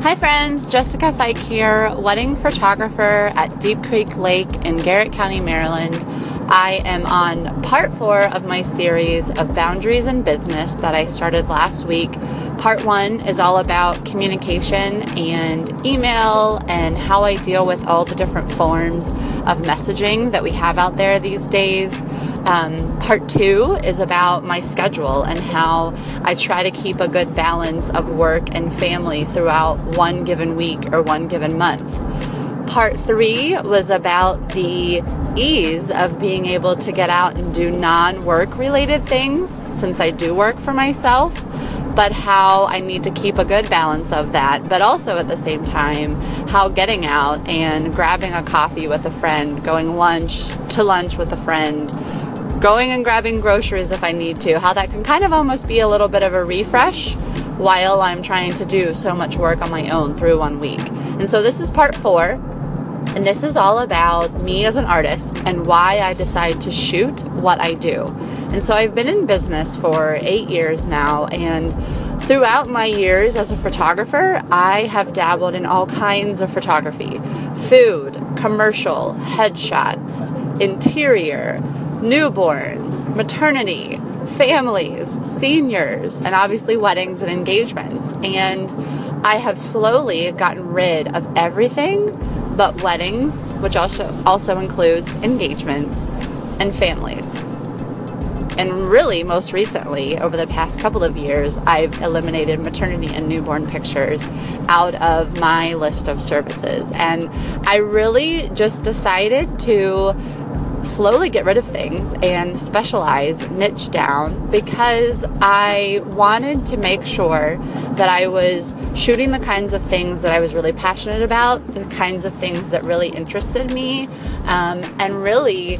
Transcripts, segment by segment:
Hi friends, Jessica Fike here, wedding photographer at Deep Creek Lake in Garrett County, Maryland. I am on part four of my series of boundaries in business that I started last week. Part one is all about communication and email and how I deal with all the different forms of messaging that we have out there these days. Um, part two is about my schedule and how I try to keep a good balance of work and family throughout one given week or one given month. Part three was about the ease of being able to get out and do non work related things since I do work for myself, but how I need to keep a good balance of that, but also at the same time, how getting out and grabbing a coffee with a friend, going lunch to lunch with a friend, going and grabbing groceries if I need to, how that can kind of almost be a little bit of a refresh while I'm trying to do so much work on my own through one week. And so this is part four, and this is all about me as an artist and why I decide to shoot what I do. And so I've been in business for eight years now, and throughout my years as a photographer, I have dabbled in all kinds of photography food, commercial, headshots, interior newborns, maternity, families, seniors, and obviously weddings and engagements. And I have slowly gotten rid of everything but weddings, which also also includes engagements and families. And really, most recently, over the past couple of years, I've eliminated maternity and newborn pictures out of my list of services. And I really just decided to slowly get rid of things and specialize, niche down because I wanted to make sure that I was shooting the kinds of things that I was really passionate about, the kinds of things that really interested me, um, and really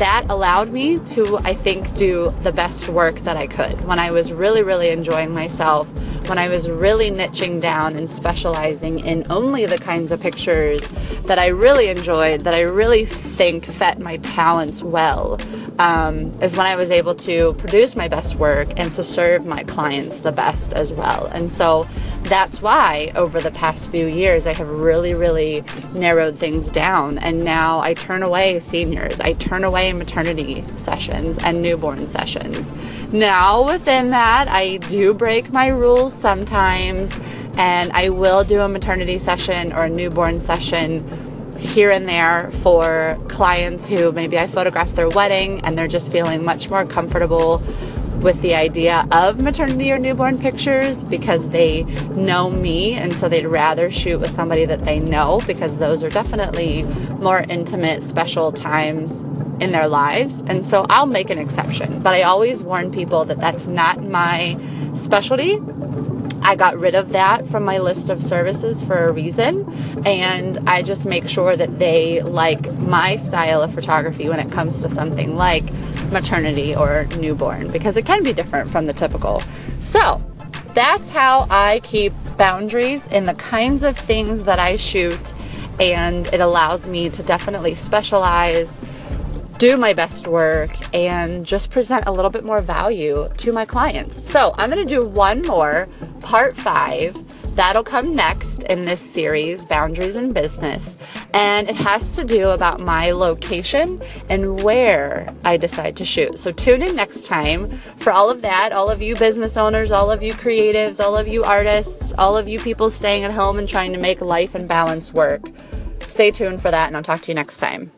that allowed me to, I think, do the best work that I could when I was really, really enjoying myself, when I was really niching down and specializing in only the kinds of pictures that I really enjoyed, that I really think fit my talents well, um, is when I was able to produce my best work and to serve my clients the best as well. And so that's why over the past few years I have really, really narrowed things down. And now I turn away seniors, I turn away maternity sessions and newborn sessions. Now, within that, I do break my rules sometimes, and I will do a maternity session or a newborn session here and there for clients who maybe I photographed their wedding and they're just feeling much more comfortable with the idea of maternity or newborn pictures because they know me and so they'd rather shoot with somebody that they know because those are definitely more intimate, special times in their lives. And so I'll make an exception, but I always warn people that that's not my specialty. I got rid of that from my list of services for a reason. And I just make sure that they like my style of photography when it comes to something like maternity or newborn, because it can be different from the typical. So that's how I keep boundaries in the kinds of things that I shoot. And it allows me to definitely specialize do my best work and just present a little bit more value to my clients. So, I'm going to do one more, part five. That'll come next in this series, Boundaries in Business. And it has to do about my location and where I decide to shoot. So tune in next time for all of that. All of you business owners, all of you creatives, all of you artists, all of you people staying at home and trying to make life and balance work. Stay tuned for that, and I'll talk to you next time.